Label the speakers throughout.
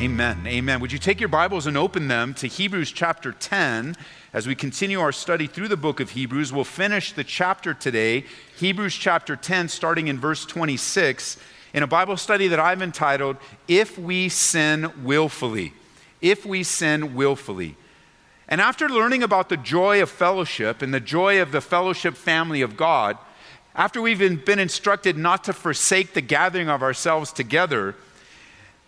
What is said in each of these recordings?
Speaker 1: Amen. Amen. Would you take your Bibles and open them to Hebrews chapter 10 as we continue our study through the book of Hebrews? We'll finish the chapter today, Hebrews chapter 10, starting in verse 26, in a Bible study that I've entitled, If We Sin Willfully. If We Sin Willfully. And after learning about the joy of fellowship and the joy of the fellowship family of God, after we've been instructed not to forsake the gathering of ourselves together,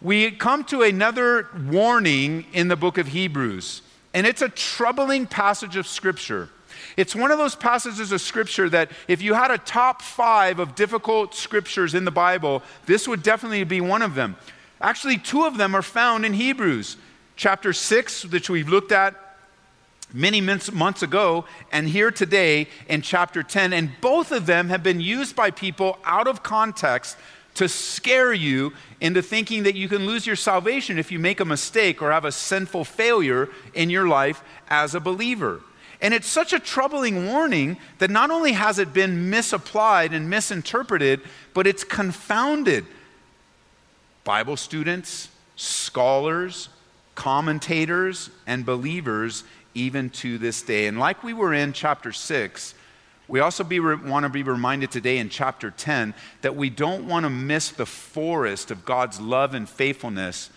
Speaker 1: we come to another warning in the book of Hebrews, and it's a troubling passage of Scripture. It's one of those passages of Scripture that if you had a top five of difficult Scriptures in the Bible, this would definitely be one of them. Actually, two of them are found in Hebrews. Chapter 6, which we've looked at many months ago, and here today in chapter 10. And both of them have been used by people out of context to scare you into thinking that you can lose your salvation if you make a mistake or have a sinful failure in your life as a believer. And it's such a troubling warning that not only has it been misapplied and misinterpreted, but it's confounded Bible students, scholars, commentators, and believers even to this day. And like we were in chapter 6, we also be, want to be reminded today in chapter 10 that we don't want to miss the forest of God's love and faithfulness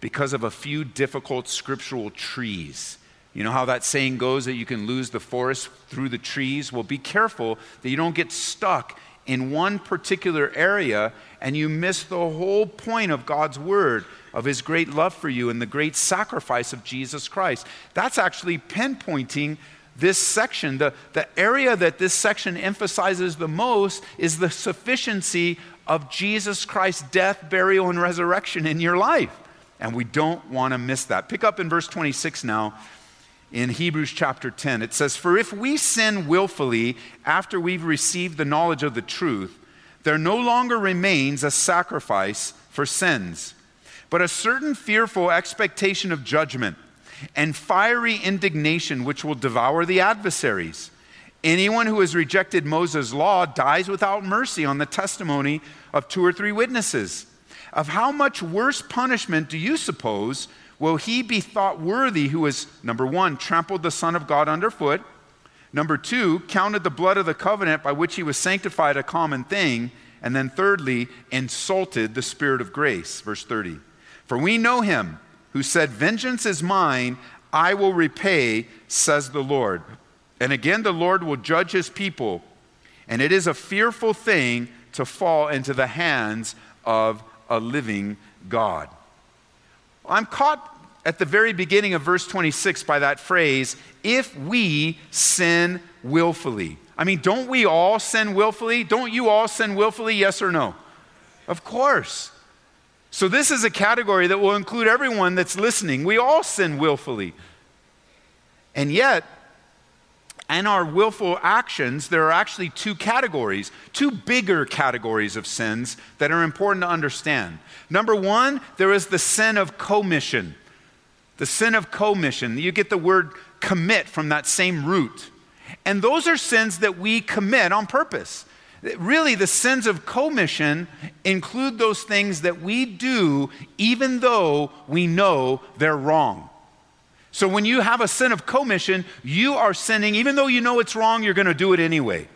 Speaker 1: because of a few difficult scriptural trees. You know how that saying goes that you can lose the forest through the trees? Well, be careful that you don't get stuck in one particular area and you miss the whole point of God's word, of his great love for you and the great sacrifice of Jesus Christ. That's actually pinpointing this section, the, the area that this section emphasizes the most is the sufficiency of Jesus Christ's death, burial, and resurrection in your life. And we don't want to miss that. Pick up in verse 26 now in Hebrews chapter 10. It says, For if we sin willfully after we've received the knowledge of the truth, there no longer remains a sacrifice for sins, but a certain fearful expectation of judgment and fiery indignation which will devour the adversaries. Anyone who has rejected Moses' law dies without mercy on the testimony of two or three witnesses. Of how much worse punishment do you suppose will he be thought worthy who has, number one, trampled the Son of God underfoot, number two, counted the blood of the covenant by which he was sanctified a common thing, and then thirdly, insulted the Spirit of grace? Verse 30. For we know him who said, Vengeance is mine, I will repay, says the Lord. And again, the Lord will judge his people. And it is a fearful thing to fall into the hands of a living God. I'm caught at the very beginning of verse 26 by that phrase, if we sin willfully. I mean, don't we all sin willfully? Don't you all sin willfully? Yes or no? Of course. So, this is a category that will include everyone that's listening. We all sin willfully. And yet, in our willful actions, there are actually two categories, two bigger categories of sins that are important to understand. Number one, there is the sin of commission. The sin of commission. You get the word commit from that same root. And those are sins that we commit on purpose. Really, the sins of commission include those things that we do even though we know they're wrong. So when you have a sin of commission, you are sinning, even though you know it's wrong, you're going to do it anyway.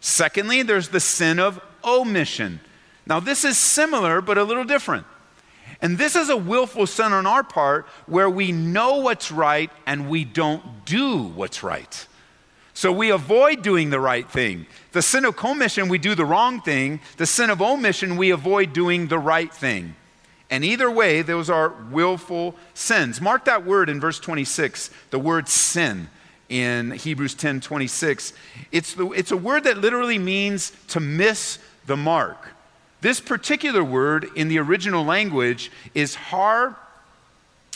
Speaker 1: Secondly, there's the sin of omission. Now, this is similar, but a little different. And this is a willful sin on our part where we know what's right and we don't do what's right. So we avoid doing the right thing. The sin of commission, we do the wrong thing. The sin of omission, we avoid doing the right thing. And either way, those are willful sins. Mark that word in verse 26, the word sin in Hebrews 10 26. It's, the, it's a word that literally means to miss the mark. This particular word in the original language is har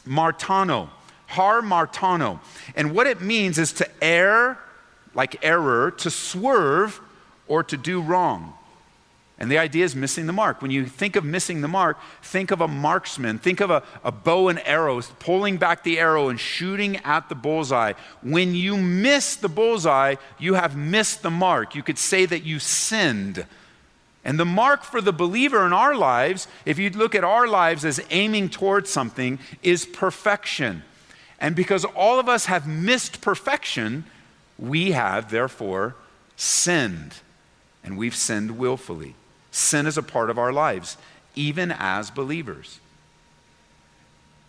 Speaker 1: martano. Har martano. And what it means is to err like error, to swerve, or to do wrong. And the idea is missing the mark. When you think of missing the mark, think of a marksman. Think of a, a, bow and arrows, pulling back the arrow and shooting at the bullseye. When you miss the bullseye, you have missed the mark. You could say that you sinned. And the mark for the believer in our lives, if you look at our lives as aiming towards something, is perfection. And because all of us have missed perfection, we have therefore sinned. And we've sinned willfully. Sin is a part of our lives, even as believers.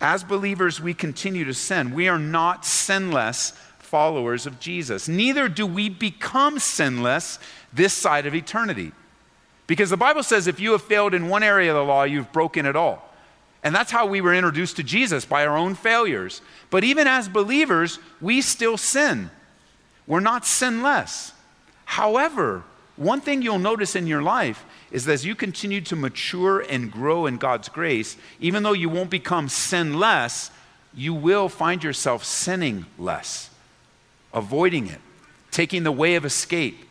Speaker 1: As believers, we continue to sin. We are not sinless followers of Jesus. Neither do we become sinless this side of eternity. Because the Bible says if you have failed in one area of the law, you've broken it all. And that's how we were introduced to Jesus by our own failures. But even as believers, we still sin. We're not sinless. However, one thing you'll notice in your life is that as you continue to mature and grow in God's grace, even though you won't become sinless, you will find yourself sinning less, avoiding it, taking the way of escape,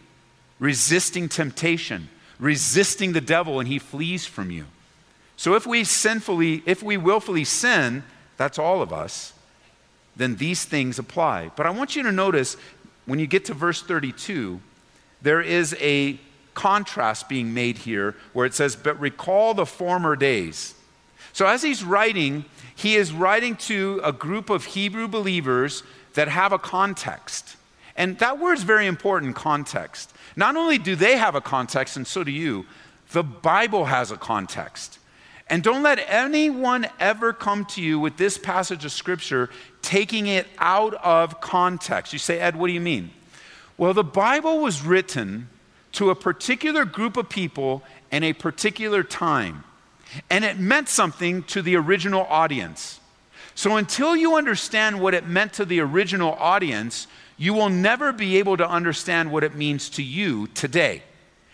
Speaker 1: resisting temptation, resisting the devil, and he flees from you. So if we sinfully, if we willfully sin, that's all of us, then these things apply. But I want you to notice when you get to verse 32, there is a contrast being made here where it says, But recall the former days. So as he's writing, he is writing to a group of Hebrew believers that have a context. And that word is very important context. Not only do they have a context, and so do you, the Bible has a context. And don't let anyone ever come to you with this passage of Scripture taking it out of context. You say, Ed, what do you mean? Well, the Bible was written to a particular group of people in a particular time, and it meant something to the original audience. So until you understand what it meant to the original audience, you will never be able to understand what it means to you today.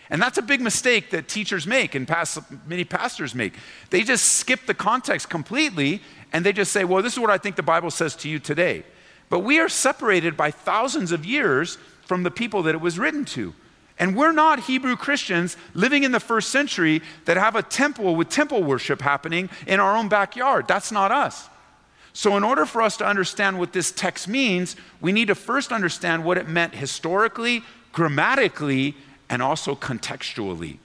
Speaker 1: And that's a big mistake that teachers make and past, many pastors make. They just skip the context completely and they just say, well, this is what I think the Bible says to you today. But we are separated by thousands of years from the people that it was written to. And we're not Hebrew Christians living in the first century that have a temple with temple worship happening in our own backyard. That's not us. So, in order for us to understand what this text means, we need to first understand what it meant historically, grammatically, and also contextually.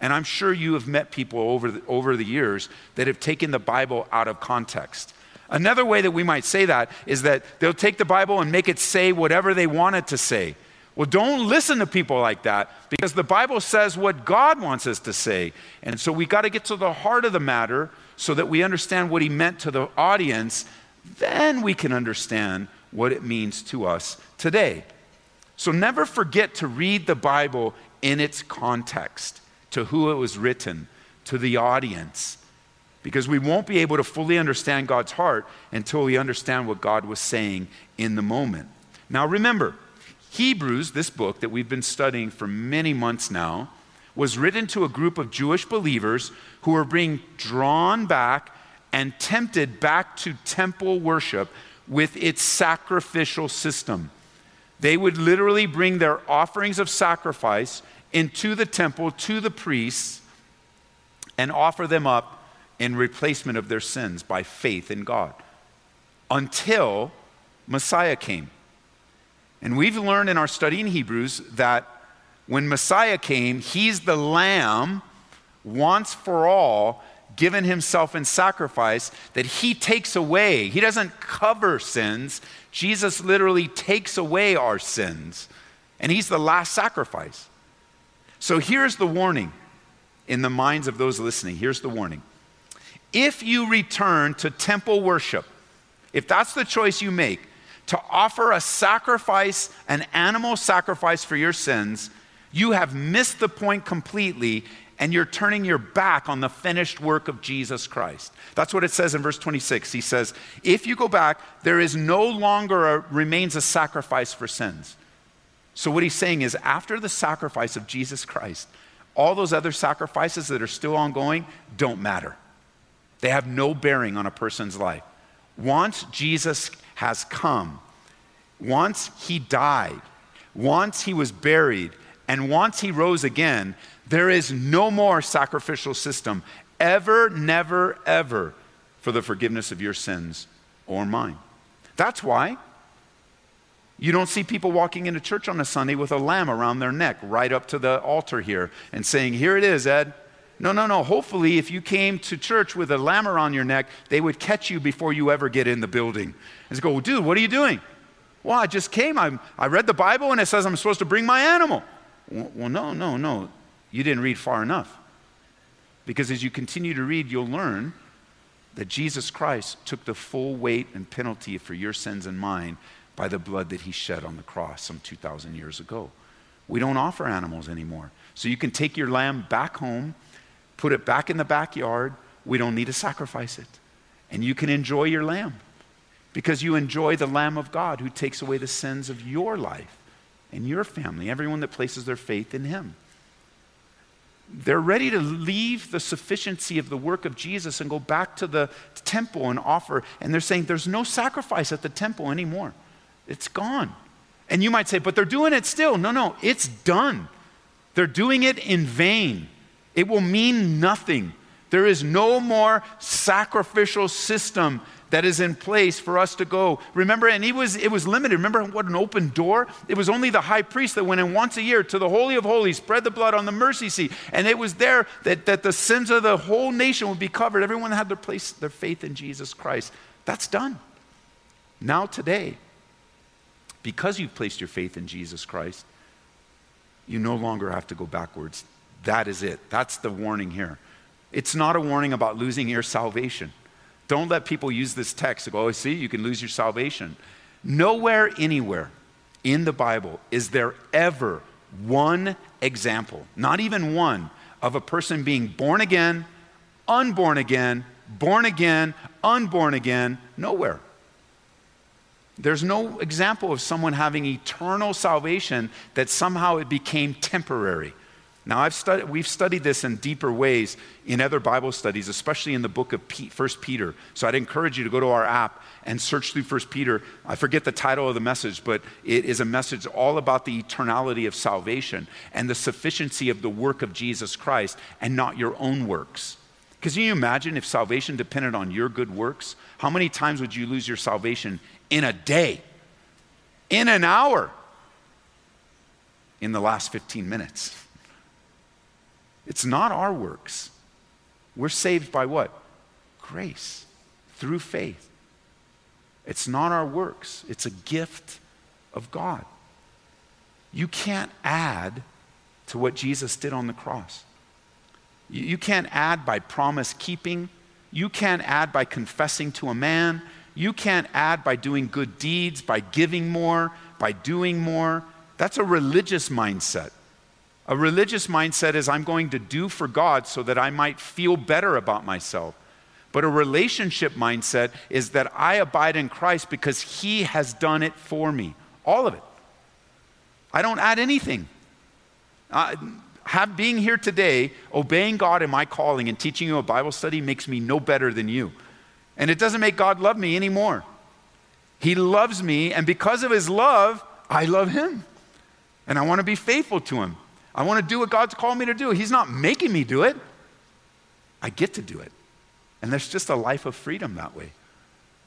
Speaker 1: And I'm sure you have met people over the, over the years that have taken the Bible out of context. Another way that we might say that is that they'll take the Bible and make it say whatever they want it to say. Well, don't listen to people like that because the Bible says what God wants us to say. And so we got to get to the heart of the matter so that we understand what he meant to the audience. Then we can understand what it means to us today. So never forget to read the Bible in its context, to who it was written, to the audience, because we won't be able to fully understand God's heart until we understand what God was saying in the moment. Now remember, Hebrews, this book that we've been studying for many months now, was written to a group of Jewish believers who were being drawn back and tempted back to temple worship with its sacrificial system. They would literally bring their offerings of sacrifice into the temple to the priests and offer them up in replacement of their sins by faith in God until Messiah came. And we've learned in our study in Hebrews that when Messiah came, he's the lamb once for all given himself in sacrifice that he takes away. He doesn't cover sins, Jesus literally takes away our sins, and he's the last sacrifice. So here's the warning in the minds of those listening. Here's the warning. If you return to temple worship, if that's the choice you make, to offer a sacrifice, an animal sacrifice for your sins, you have missed the point completely and you're turning your back on the finished work of Jesus Christ. That's what it says in verse 26. He says, If you go back, there is no longer a, remains a sacrifice for sins. So, what he's saying is, after the sacrifice of Jesus Christ, all those other sacrifices that are still ongoing don't matter. They have no bearing on a person's life. Once Jesus has come, once he died, once he was buried, and once he rose again, there is no more sacrificial system ever, never, ever for the forgiveness of your sins or mine. That's why you don't see people walking into church on a Sunday with a lamb around their neck right up to the altar here and saying, Here it is, Ed. No, no, no. Hopefully, if you came to church with a lamb around your neck, they would catch you before you ever get in the building. And go, well, dude, what are you doing? Well, I just came. I, I read the Bible and it says I'm supposed to bring my animal. Well, well, no, no, no. You didn't read far enough. Because as you continue to read, you'll learn that Jesus Christ took the full weight and penalty for your sins and mine by the blood that he shed on the cross some 2,000 years ago. We don't offer animals anymore. So you can take your lamb back home, put it back in the backyard. We don't need to sacrifice it. And you can enjoy your lamb because you enjoy the Lamb of God who takes away the sins of your life and your family, everyone that places their faith in him. They're ready to leave the sufficiency of the work of Jesus and go back to the temple and offer. And they're saying there's no sacrifice at the temple anymore. It's gone. And you might say, but they're doing it still. No, no, it's done. They're doing it in vain. It will mean nothing. There is no more sacrificial system that is in place for us to go. Remember, and he was, it was limited. Remember what an open door? It was only the high priest that went in once a year to the Holy of Holies, spread the blood on the mercy seat. And it was there that, that the sins of the whole nation would be covered. Everyone had their place, their faith in Jesus Christ. That's done. Now, today, because you've placed your faith in Jesus Christ, you no longer have to go backwards. That is it. That's the warning here. It's not a warning about losing your salvation. Don't let people use this text to go, oh, see, you can lose your salvation. Nowhere, anywhere in the Bible is there ever one example, not even one, of a person being born again, unborn again, born again, unborn again. Nowhere. There's no example of someone having eternal salvation that somehow it became temporary. Now, I've stud- we've studied this in deeper ways in other Bible studies, especially in the book of P- 1 Peter. So I'd encourage you to go to our app and search through 1 Peter. I forget the title of the message, but it is a message all about the eternality of salvation and the sufficiency of the work of Jesus Christ and not your own works. Because can you imagine if salvation depended on your good works? How many times would you lose your salvation in a day, in an hour, in the last 15 minutes. It's not our works. We're saved by what? Grace, through faith. It's not our works, it's a gift of God. You can't add to what Jesus did on the cross. You can't add by promise keeping. You can't add by confessing to a man. You can't add by doing good deeds, by giving more, by doing more. That's a religious mindset. A religious mindset is I'm going to do for God so that I might feel better about myself. But a relationship mindset is that I abide in Christ because He has done it for me. All of it. I don't add anything. Uh, have, being here today, obeying God in my calling and teaching you a Bible study makes me no better than you. And it doesn't make God love me anymore. He loves me, and because of his love, I love him. And I want to be faithful to him. I want to do what God's called me to do. He's not making me do it, I get to do it. And there's just a life of freedom that way.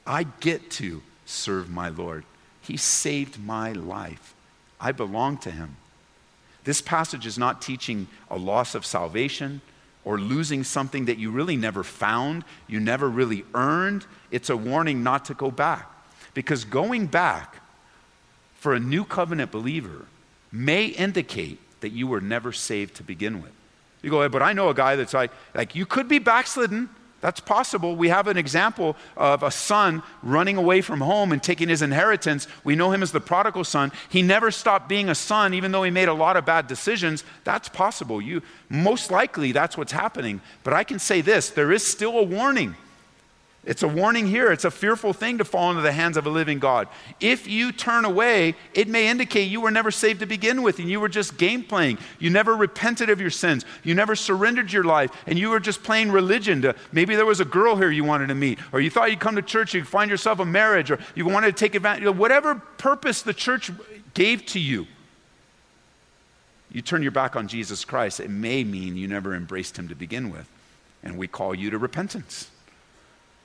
Speaker 1: I get to serve my Lord. He saved my life. I belong to him. This passage is not teaching a loss of salvation or losing something that you really never found, you never really earned, it's a warning not to go back. Because going back for a new covenant believer may indicate that you were never saved to begin with. You go, but I know a guy that's like, like you could be backslidden, that's possible. We have an example of a son running away from home and taking his inheritance. We know him as the prodigal son. He never stopped being a son, even though he made a lot of bad decisions. That's possible. You, most likely, that's what's happening. But I can say this there is still a warning. It's a warning here. It's a fearful thing to fall into the hands of a living God. If you turn away, it may indicate you were never saved to begin with and you were just game playing. You never repented of your sins. You never surrendered your life and you were just playing religion. To, maybe there was a girl here you wanted to meet, or you thought you'd come to church, you'd find yourself a marriage, or you wanted to take advantage whatever purpose the church gave to you. you turn your back on Jesus Christ, it may mean you never embraced him to begin with. And we call you to repentance.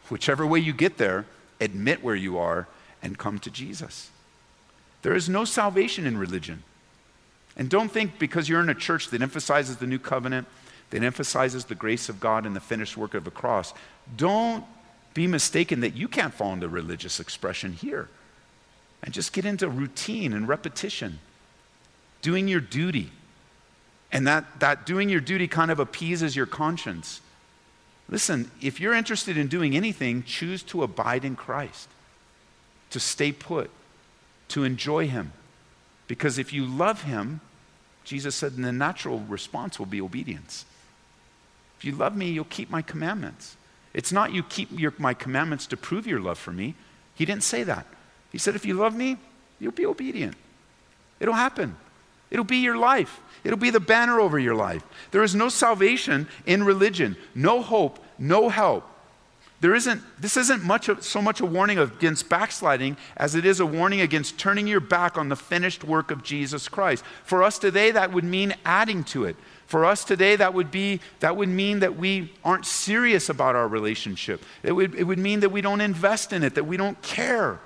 Speaker 1: Whichever way you get there, admit where you are and come to Jesus. There is no salvation in religion. And don't think because you're in a church that emphasizes the new covenant, that emphasizes the grace of God and the finished work of the cross, don't be mistaken that you can't fall into religious expression here. And just get into routine and repetition, doing your duty. And that, that doing your duty kind of appeases your conscience. Listen, if you're interested in doing anything, choose to abide in Christ, to stay put, to enjoy Him. Because if you love Him, Jesus said, the natural response will be obedience. If you love me, you'll keep my commandments. It's not you keep your, my commandments to prove your love for me. He didn't say that. He said, if you love me, you'll be obedient. It'll happen. It'll be your life. It'll be the banner over your life. There is no salvation in religion, no hope, no help. There isn't, this isn't much of, so much a warning against backsliding as it is a warning against turning your back on the finished work of Jesus Christ. For us today, that would mean adding to it. For us today, that would, be, that would mean that we aren't serious about our relationship. It would, it would mean that we don't invest in it, that we don't care,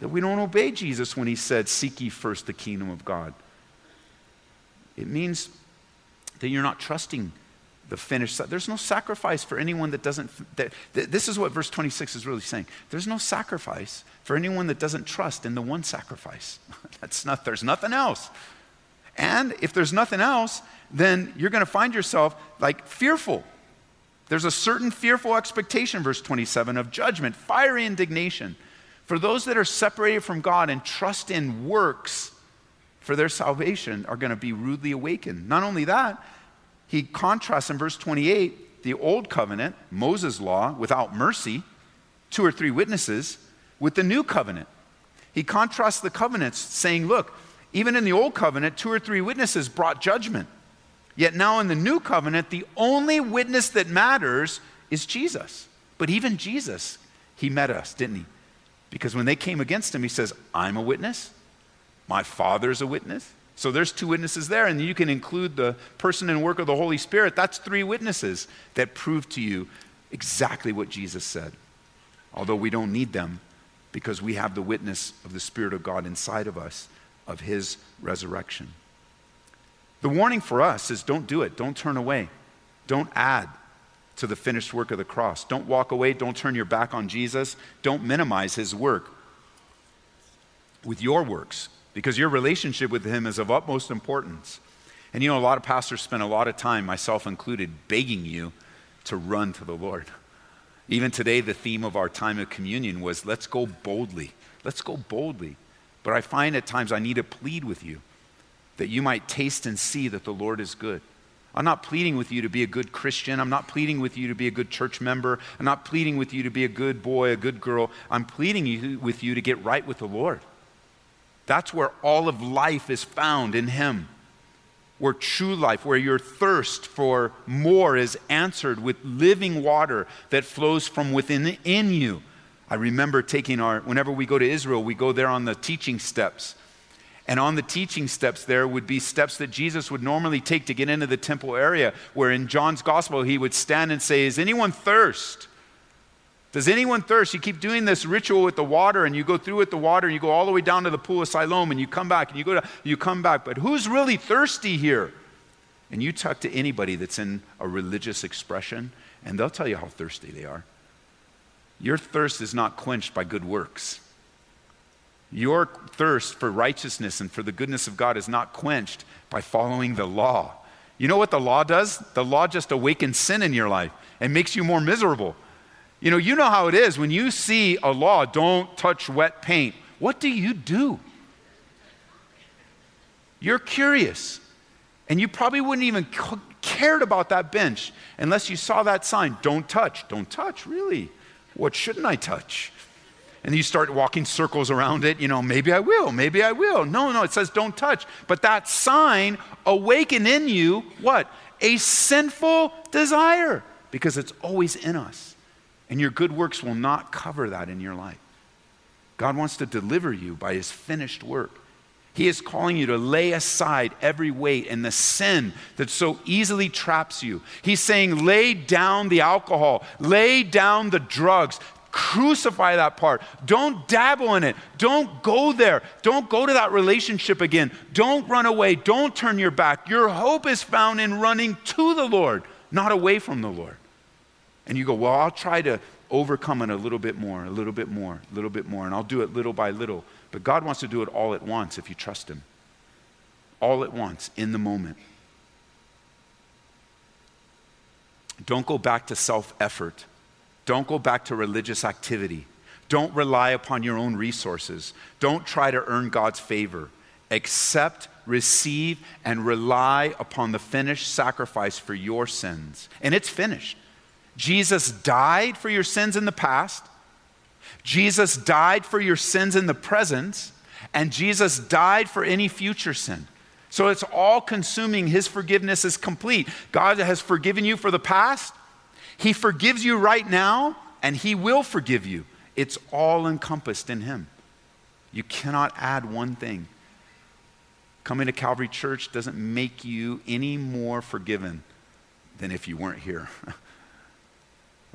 Speaker 1: that we don't obey Jesus when he said, Seek ye first the kingdom of God. It means that you're not trusting the finished. There's no sacrifice for anyone that doesn't. That, this is what verse 26 is really saying. There's no sacrifice for anyone that doesn't trust in the one sacrifice. That's not. There's nothing else. And if there's nothing else, then you're going to find yourself like fearful. There's a certain fearful expectation, verse 27, of judgment, fiery indignation. For those that are separated from God and trust in works for their salvation are going to be rudely awakened. Not only that, he contrasts in verse 28 the old covenant, Moses' law, without mercy, two or three witnesses, with the new covenant. He contrasts the covenants, saying, Look, even in the old covenant, two or three witnesses brought judgment. Yet now in the new covenant, the only witness that matters is Jesus. But even Jesus, he met us, didn't he? Because when they came against him, he says, I'm a witness. My Father's a witness. So there's two witnesses there, and you can include the person and work of the Holy Spirit. That's three witnesses that prove to you exactly what Jesus said. Although we don't need them because we have the witness of the Spirit of God inside of us of his resurrection. The warning for us is don't do it, don't turn away, don't add to the finished work of the cross. Don't walk away, don't turn your back on Jesus, don't minimize his work with your works because your relationship with Him is of utmost importance. And you know, a lot of pastors spend a lot of time, myself included, begging you to run to the Lord. Even today, the theme of our time of communion was let's go boldly. Let's go boldly. But I find at times I need to plead with you that you might taste and see that the Lord is good. I'm not pleading with you to be a good Christian. I'm not pleading with you to be a good church member. I'm not pleading with you to be a good boy, a good girl. I'm pleading with you to get right with the Lord. That's where all of life is found in Him. Where true life, where your thirst for more is answered with living water that flows from within in you. I remember taking our, whenever we go to Israel, we go there on the teaching steps. And on the teaching steps, there would be steps that Jesus would normally take to get into the temple area, where in John's gospel, he would stand and say, Is anyone thirst? Does anyone thirst? You keep doing this ritual with the water and you go through with the water and you go all the way down to the pool of Siloam and you come back and you go to, you come back. But who's really thirsty here? And you talk to anybody that's in a religious expression and they'll tell you how thirsty they are. Your thirst is not quenched by good works. Your thirst for righteousness and for the goodness of God is not quenched by following the law. You know what the law does? The law just awakens sin in your life and makes you more miserable. You know, you know how it is when you see a law, don't touch wet paint. What do you do? You're curious. And you probably wouldn't even cared about that bench unless you saw that sign, don't touch. Don't touch, really? What shouldn't I touch? And you start walking circles around it, you know, maybe I will, maybe I will. No, no, it says don't touch. But that sign awakened in you what? A sinful desire because it's always in us. And your good works will not cover that in your life. God wants to deliver you by his finished work. He is calling you to lay aside every weight and the sin that so easily traps you. He's saying, lay down the alcohol, lay down the drugs, crucify that part. Don't dabble in it. Don't go there. Don't go to that relationship again. Don't run away. Don't turn your back. Your hope is found in running to the Lord, not away from the Lord. And you go, well, I'll try to overcome it a little bit more, a little bit more, a little bit more, and I'll do it little by little. But God wants to do it all at once if you trust Him. All at once, in the moment. Don't go back to self effort. Don't go back to religious activity. Don't rely upon your own resources. Don't try to earn God's favor. Accept, receive, and rely upon the finished sacrifice for your sins. And it's finished. Jesus died for your sins in the past. Jesus died for your sins in the present, and Jesus died for any future sin. So it's all consuming. His forgiveness is complete. God has forgiven you for the past, He forgives you right now, and He will forgive you. It's all encompassed in Him. You cannot add one thing. Coming to Calvary Church doesn't make you any more forgiven than if you weren't here.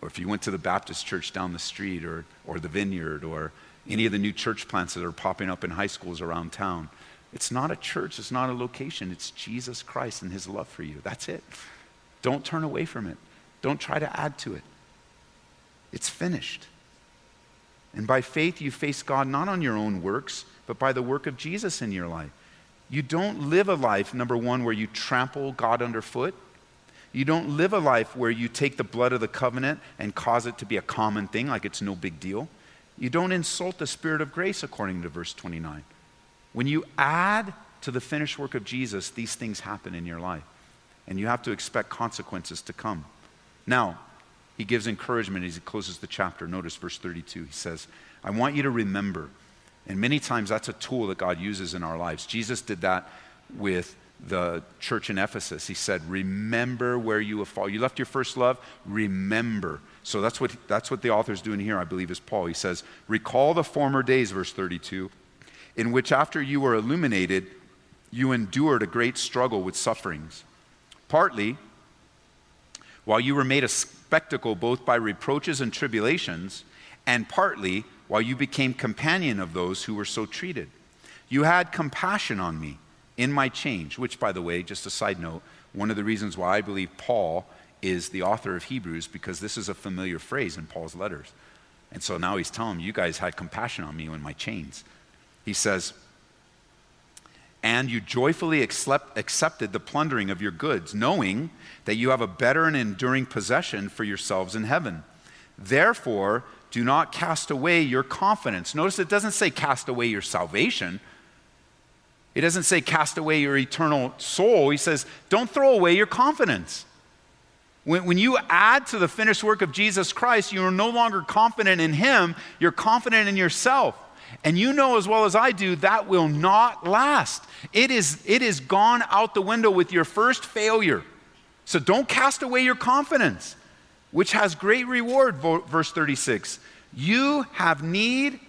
Speaker 1: or if you went to the Baptist church down the street or, or the vineyard or any of the new church plants that are popping up in high schools around town. It's not a church, it's not a location, it's Jesus Christ and his love for you. That's it. Don't turn away from it, don't try to add to it. It's finished. And by faith, you face God not on your own works, but by the work of Jesus in your life. You don't live a life, number one, where you trample God underfoot. You don't live a life where you take the blood of the covenant and cause it to be a common thing, like it's no big deal. You don't insult the Spirit of grace, according to verse 29. When you add to the finished work of Jesus, these things happen in your life. And you have to expect consequences to come. Now, he gives encouragement as he closes the chapter. Notice verse 32. He says, I want you to remember. And many times that's a tool that God uses in our lives. Jesus did that with the church in Ephesus. He said, Remember where you have fallen. You left your first love, remember. So that's what, that's what the author's doing here, I believe, is Paul. He says, Recall the former days, verse 32, in which after you were illuminated, you endured a great struggle with sufferings. Partly, while you were made a spectacle both by reproaches and tribulations, and partly while you became companion of those who were so treated. You had compassion on me in my change, which, by the way, just a side note, one of the reasons why I believe Paul is the author of Hebrews, because this is a familiar phrase in Paul's letters. And so now he's telling them, You guys had compassion on me in my chains. He says, And you joyfully accepted the plundering of your goods, knowing that you have a better and enduring possession for yourselves in heaven. Therefore, do not cast away your confidence. Notice it doesn't say cast away your salvation. It doesn't say cast away your eternal soul. He says don't throw away your confidence. When, when you add to the finished work of Jesus Christ, you are no longer confident in Him, you're confident in yourself. And you know as well as I do that will not last. It is, it is gone out the window with your first failure. So don't cast away your confidence, which has great reward, verse 36. You have need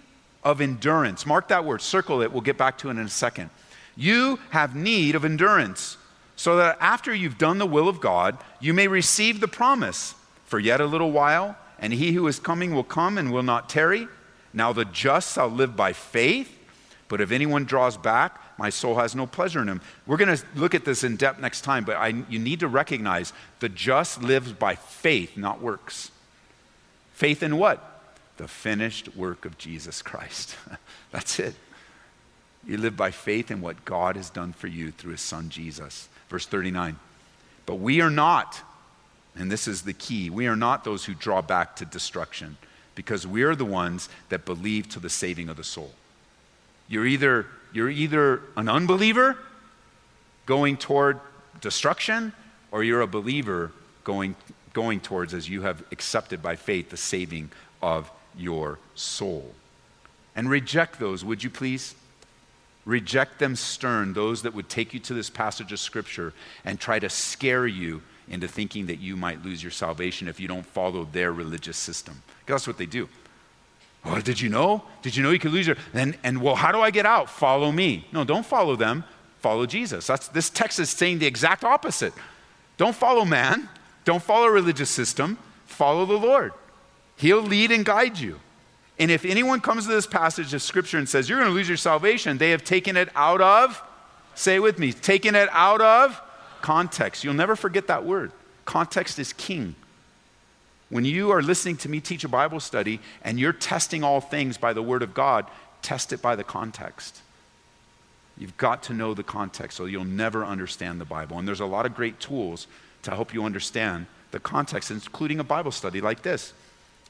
Speaker 1: of endurance. Mark that word, circle it. We'll get back to it in a second. You have need of endurance, so that after you've done the will of God, you may receive the promise. For yet a little while, and he who is coming will come and will not tarry. Now the just shall live by faith, but if anyone draws back, my soul has no pleasure in him. We're going to look at this in depth next time, but I, you need to recognize the just lives by faith, not works. Faith in what? The finished work of Jesus Christ. That's it. You live by faith in what God has done for you through his son Jesus. Verse 39. But we are not, and this is the key, we are not those who draw back to destruction because we are the ones that believe to the saving of the soul. You're either, you're either an unbeliever going toward destruction, or you're a believer going, going towards, as you have accepted by faith, the saving of your soul. And reject those, would you please? Reject them stern, those that would take you to this passage of Scripture and try to scare you into thinking that you might lose your salvation if you don't follow their religious system. Because that's what they do. Oh, did you know? Did you know you could lose your and and well, how do I get out? Follow me. No, don't follow them. Follow Jesus. That's this text is saying the exact opposite. Don't follow man. Don't follow religious system. Follow the Lord. He'll lead and guide you. And if anyone comes to this passage of scripture and says, You're going to lose your salvation, they have taken it out of, say with me, taken it out of context. You'll never forget that word. Context is king. When you are listening to me teach a Bible study and you're testing all things by the word of God, test it by the context. You've got to know the context so you'll never understand the Bible. And there's a lot of great tools to help you understand the context, including a Bible study like this.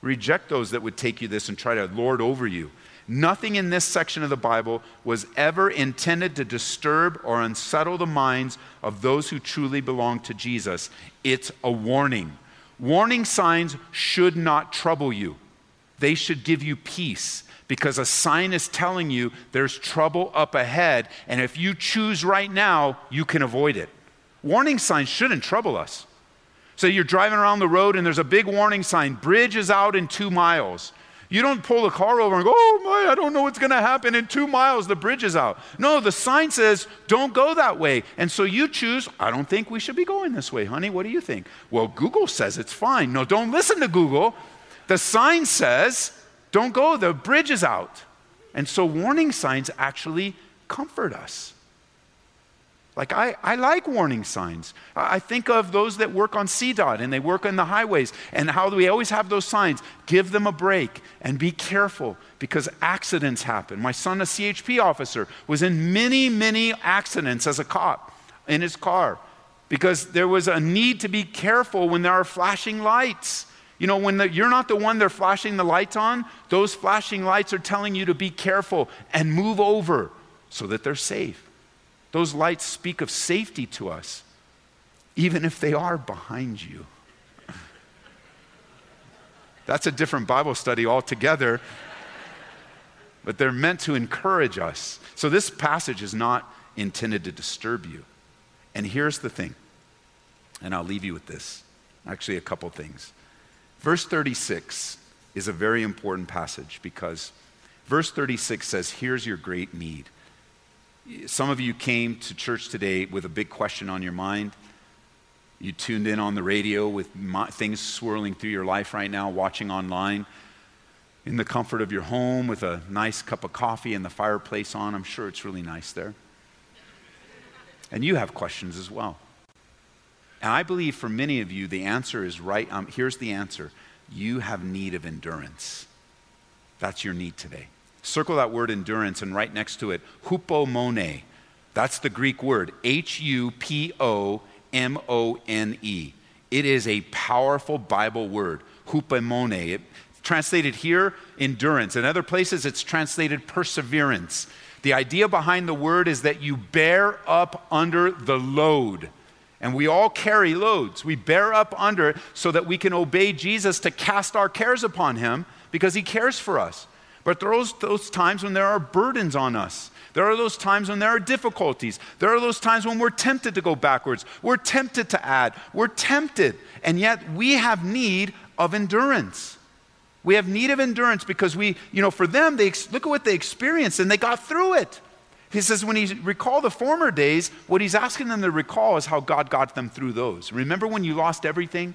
Speaker 1: Reject those that would take you this and try to lord over you. Nothing in this section of the Bible was ever intended to disturb or unsettle the minds of those who truly belong to Jesus. It's a warning. Warning signs should not trouble you, they should give you peace because a sign is telling you there's trouble up ahead, and if you choose right now, you can avoid it. Warning signs shouldn't trouble us. So you're driving around the road and there's a big warning sign bridge is out in two miles. You don't pull the car over and go, oh my, I don't know what's going to happen. In two miles, the bridge is out. No, the sign says, don't go that way. And so you choose, I don't think we should be going this way, honey. What do you think? Well, Google says it's fine. No, don't listen to Google. The sign says, don't go, the bridge is out. And so warning signs actually comfort us. Like, I, I like warning signs. I think of those that work on CDOT and they work on the highways and how we always have those signs. Give them a break and be careful because accidents happen. My son, a CHP officer, was in many, many accidents as a cop in his car because there was a need to be careful when there are flashing lights. You know, when the, you're not the one they're flashing the lights on, those flashing lights are telling you to be careful and move over so that they're safe. Those lights speak of safety to us, even if they are behind you. That's a different Bible study altogether, but they're meant to encourage us. So, this passage is not intended to disturb you. And here's the thing, and I'll leave you with this actually, a couple things. Verse 36 is a very important passage because verse 36 says, Here's your great need. Some of you came to church today with a big question on your mind. You tuned in on the radio with my, things swirling through your life right now, watching online in the comfort of your home with a nice cup of coffee and the fireplace on. I'm sure it's really nice there. And you have questions as well. And I believe for many of you, the answer is right. Um, here's the answer you have need of endurance. That's your need today. Circle that word endurance and right next to it, hupomone. That's the Greek word, H U P O M O N E. It is a powerful Bible word, hupomone. It, translated here, endurance. In other places, it's translated perseverance. The idea behind the word is that you bear up under the load. And we all carry loads. We bear up under it so that we can obey Jesus to cast our cares upon him because he cares for us. But there are those times when there are burdens on us. There are those times when there are difficulties. There are those times when we're tempted to go backwards. We're tempted to add. We're tempted. And yet we have need of endurance. We have need of endurance because we, you know, for them, they look at what they experienced and they got through it. He says when he recall the former days, what he's asking them to recall is how God got them through those. Remember when you lost everything?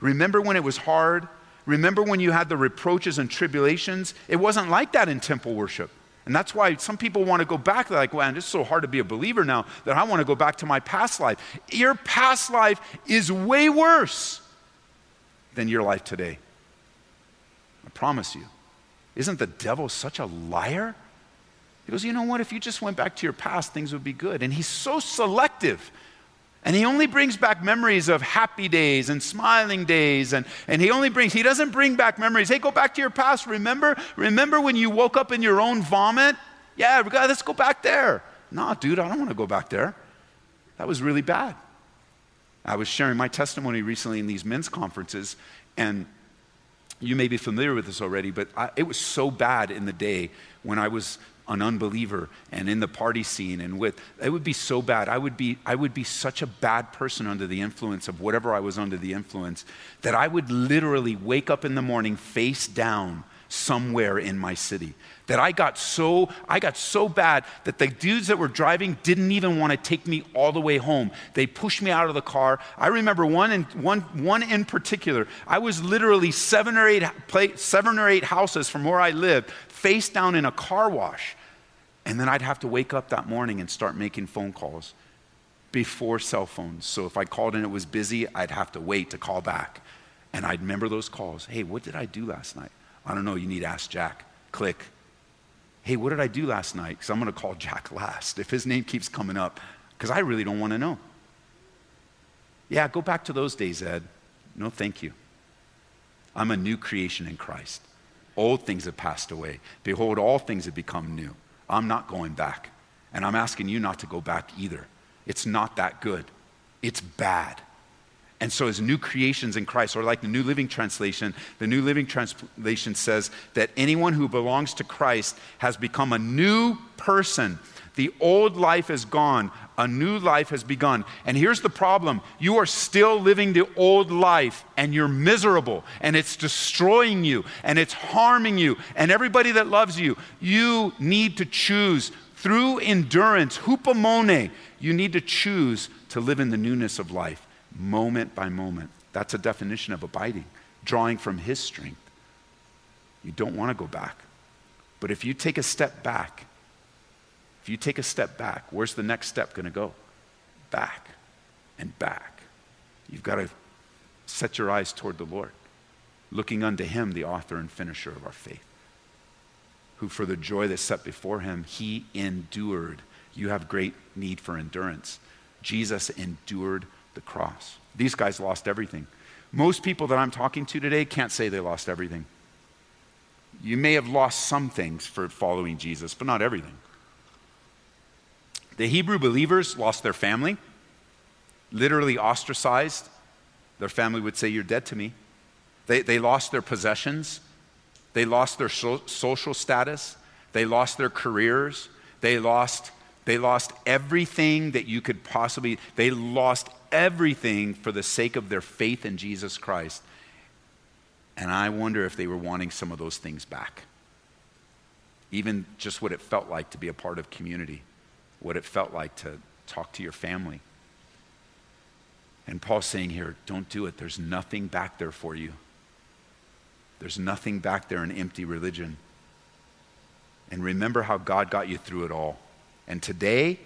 Speaker 1: Remember when it was hard? Remember when you had the reproaches and tribulations? It wasn't like that in temple worship. And that's why some people want to go back. They're like, man, it's so hard to be a believer now that I want to go back to my past life. Your past life is way worse than your life today. I promise you. Isn't the devil such a liar? He goes, you know what? If you just went back to your past, things would be good. And he's so selective. And he only brings back memories of happy days and smiling days. And, and he only brings, he doesn't bring back memories. Hey, go back to your past. Remember, remember when you woke up in your own vomit? Yeah, let's go back there. Nah, dude, I don't want to go back there. That was really bad. I was sharing my testimony recently in these men's conferences, and you may be familiar with this already, but I, it was so bad in the day when I was an unbeliever and in the party scene and with it would be so bad. I would be i would be such a bad person under the influence of whatever i was under the influence that i would literally wake up in the morning face down somewhere in my city. That I got so I got so bad that the dudes that were driving didn't even want to take me all the way home. They pushed me out of the car. I remember one in, one, one in particular. I was literally seven or eight seven or eight houses from where I lived, face down in a car wash. And then I'd have to wake up that morning and start making phone calls before cell phones. So if I called and it was busy, I'd have to wait to call back. And I'd remember those calls. Hey, what did I do last night? I don't know. You need to ask Jack. Click. Hey, what did I do last night? Because I'm going to call Jack last if his name keeps coming up, because I really don't want to know. Yeah, go back to those days, Ed. No, thank you. I'm a new creation in Christ. Old things have passed away. Behold, all things have become new. I'm not going back. And I'm asking you not to go back either. It's not that good, it's bad. And so, as new creations in Christ, or like the New Living Translation, the New Living Translation says that anyone who belongs to Christ has become a new person. The old life is gone, a new life has begun. And here's the problem you are still living the old life, and you're miserable, and it's destroying you, and it's harming you, and everybody that loves you. You need to choose through endurance, hupomone, you need to choose to live in the newness of life moment by moment. That's a definition of abiding, drawing from His strength. You don't want to go back. But if you take a step back, if you take a step back, where's the next step going to go? Back and back. You've got to set your eyes toward the Lord, looking unto Him, the author and finisher of our faith, who for the joy that set before Him, He endured. You have great need for endurance. Jesus endured the cross. These guys lost everything. Most people that I'm talking to today can't say they lost everything. You may have lost some things for following Jesus, but not everything. The Hebrew believers lost their family, literally ostracized. Their family would say, You're dead to me. They, they lost their possessions, they lost their so- social status, they lost their careers, they lost, they lost everything that you could possibly, they lost everything for the sake of their faith in Jesus Christ. And I wonder if they were wanting some of those things back. Even just what it felt like to be a part of community, what it felt like to talk to your family. And Paul's saying here, don't do it. There's nothing back there for you. There's nothing back there in empty religion. And remember how God got you through it all. And today,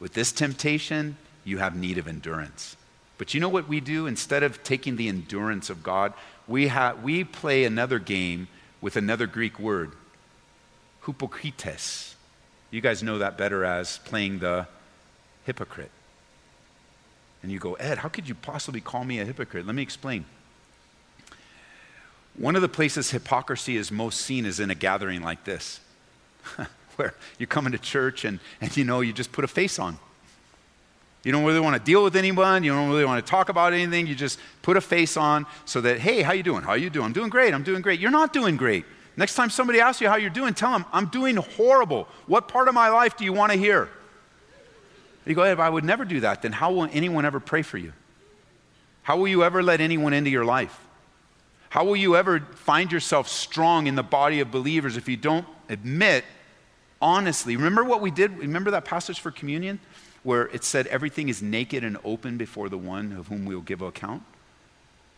Speaker 1: with this temptation, you have need of endurance. But you know what we do? Instead of taking the endurance of God, we, ha- we play another game with another Greek word, hypocrites. You guys know that better as playing the hypocrite. And you go, Ed, how could you possibly call me a hypocrite? Let me explain. One of the places hypocrisy is most seen is in a gathering like this, where you come into church and, and you know, you just put a face on. You don't really want to deal with anyone. You don't really want to talk about anything. You just put a face on so that, hey, how you doing? How you doing? I'm doing great. I'm doing great. You're not doing great. Next time somebody asks you how you're doing, tell them, I'm doing horrible. What part of my life do you want to hear? You go, if I would never do that, then how will anyone ever pray for you? How will you ever let anyone into your life? How will you ever find yourself strong in the body of believers if you don't admit honestly? Remember what we did? Remember that passage for communion? Where it said everything is naked and open before the one of whom we'll give account?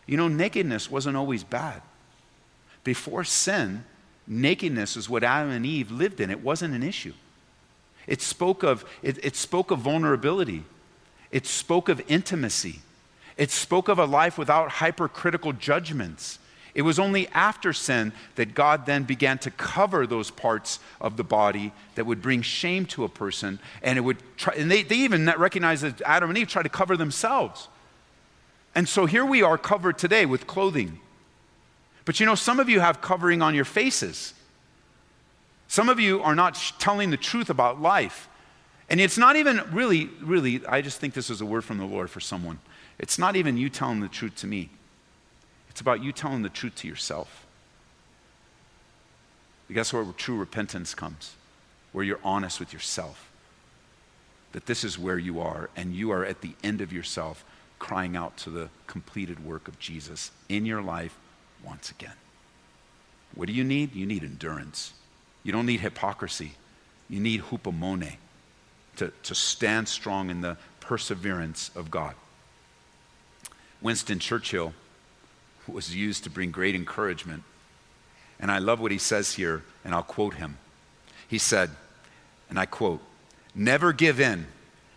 Speaker 1: You know, nakedness wasn't always bad. Before sin, nakedness is what Adam and Eve lived in. It wasn't an issue. It spoke of, it, it spoke of vulnerability. It spoke of intimacy. It spoke of a life without hypercritical judgments. It was only after sin that God then began to cover those parts of the body that would bring shame to a person. And, it would try, and they, they even recognized that Adam and Eve tried to cover themselves. And so here we are covered today with clothing. But you know, some of you have covering on your faces. Some of you are not telling the truth about life. And it's not even really, really, I just think this is a word from the Lord for someone. It's not even you telling the truth to me. It's about you telling the truth to yourself. That's where true repentance comes, where you're honest with yourself. That this is where you are, and you are at the end of yourself, crying out to the completed work of Jesus in your life once again. What do you need? You need endurance. You don't need hypocrisy. You need hupomone to, to stand strong in the perseverance of God. Winston Churchill was used to bring great encouragement. And I love what he says here, and I'll quote him. He said, and I quote, Never give in,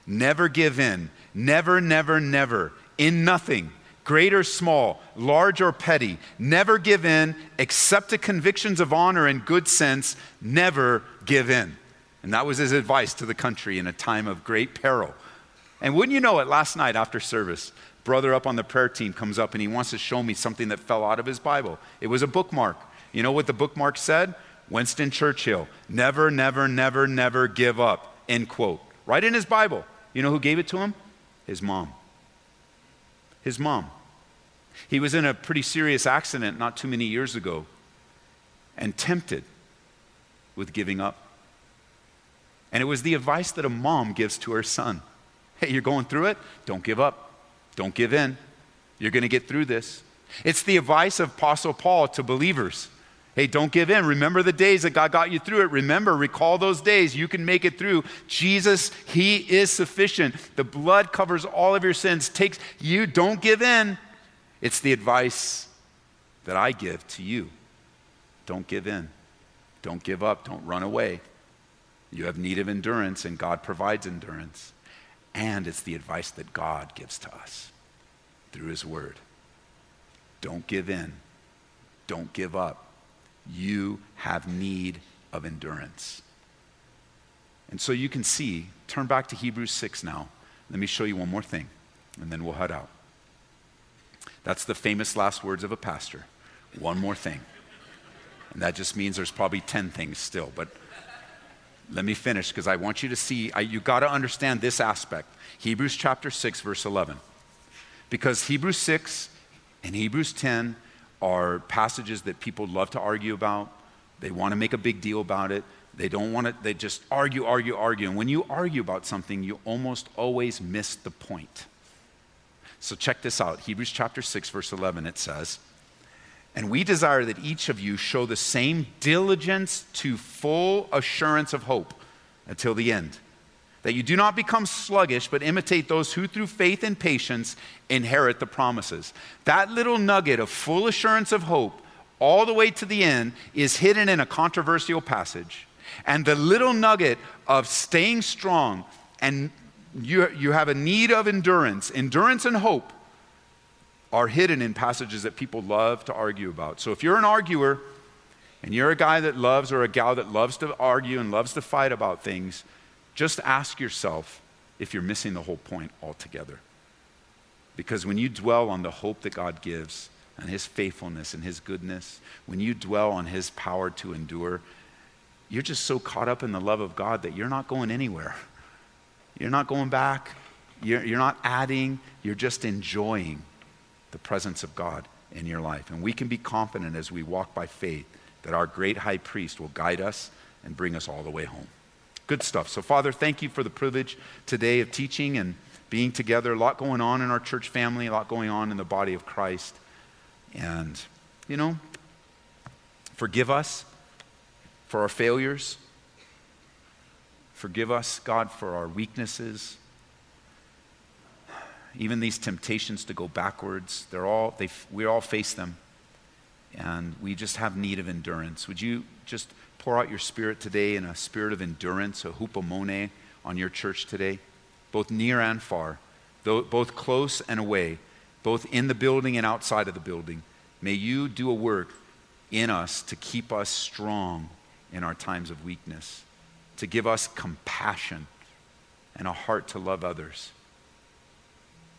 Speaker 1: never give in, never, never, never, in nothing, great or small, large or petty, never give in, accept the convictions of honor and good sense, never give in. And that was his advice to the country in a time of great peril. And wouldn't you know it, last night after service, brother up on the prayer team comes up and he wants to show me something that fell out of his Bible. It was a bookmark. You know what the bookmark said? Winston Churchill, never, never, never, never give up, end quote. Right in his Bible. You know who gave it to him? His mom. His mom. He was in a pretty serious accident not too many years ago and tempted with giving up. And it was the advice that a mom gives to her son Hey, you're going through it? Don't give up. Don't give in. You're going to get through this. It's the advice of Apostle Paul to believers. Hey, don't give in. Remember the days that God got you through it. Remember, recall those days. You can make it through. Jesus, He is sufficient. The blood covers all of your sins. Takes you, don't give in. It's the advice that I give to you. Don't give in. Don't give up. Don't run away. You have need of endurance, and God provides endurance. And it's the advice that God gives to us through His Word. Don't give in, don't give up. You have need of endurance. And so you can see, turn back to Hebrews 6 now. Let me show you one more thing, and then we'll head out. That's the famous last words of a pastor. One more thing. And that just means there's probably 10 things still, but let me finish because I want you to see, I, you got to understand this aspect. Hebrews chapter 6, verse 11. Because Hebrews 6 and Hebrews 10 are passages that people love to argue about. They want to make a big deal about it. They don't want to, they just argue, argue, argue. And when you argue about something, you almost always miss the point. So check this out Hebrews chapter 6, verse 11, it says, and we desire that each of you show the same diligence to full assurance of hope until the end. That you do not become sluggish, but imitate those who through faith and patience inherit the promises. That little nugget of full assurance of hope, all the way to the end, is hidden in a controversial passage. And the little nugget of staying strong, and you, you have a need of endurance, endurance and hope, are hidden in passages that people love to argue about. So if you're an arguer and you're a guy that loves or a gal that loves to argue and loves to fight about things, just ask yourself if you're missing the whole point altogether. Because when you dwell on the hope that God gives and His faithfulness and His goodness, when you dwell on His power to endure, you're just so caught up in the love of God that you're not going anywhere. You're not going back. You're, you're not adding. You're just enjoying the presence of God in your life. And we can be confident as we walk by faith that our great high priest will guide us and bring us all the way home. Good stuff. So, Father, thank you for the privilege today of teaching and being together. A lot going on in our church family, a lot going on in the body of Christ. And, you know, forgive us for our failures. Forgive us, God, for our weaknesses even these temptations to go backwards, they're all, they, we all face them. And we just have need of endurance. Would you just pour out your spirit today in a spirit of endurance, a hupomone on your church today, both near and far, both close and away, both in the building and outside of the building. May you do a work in us to keep us strong in our times of weakness, to give us compassion and a heart to love others.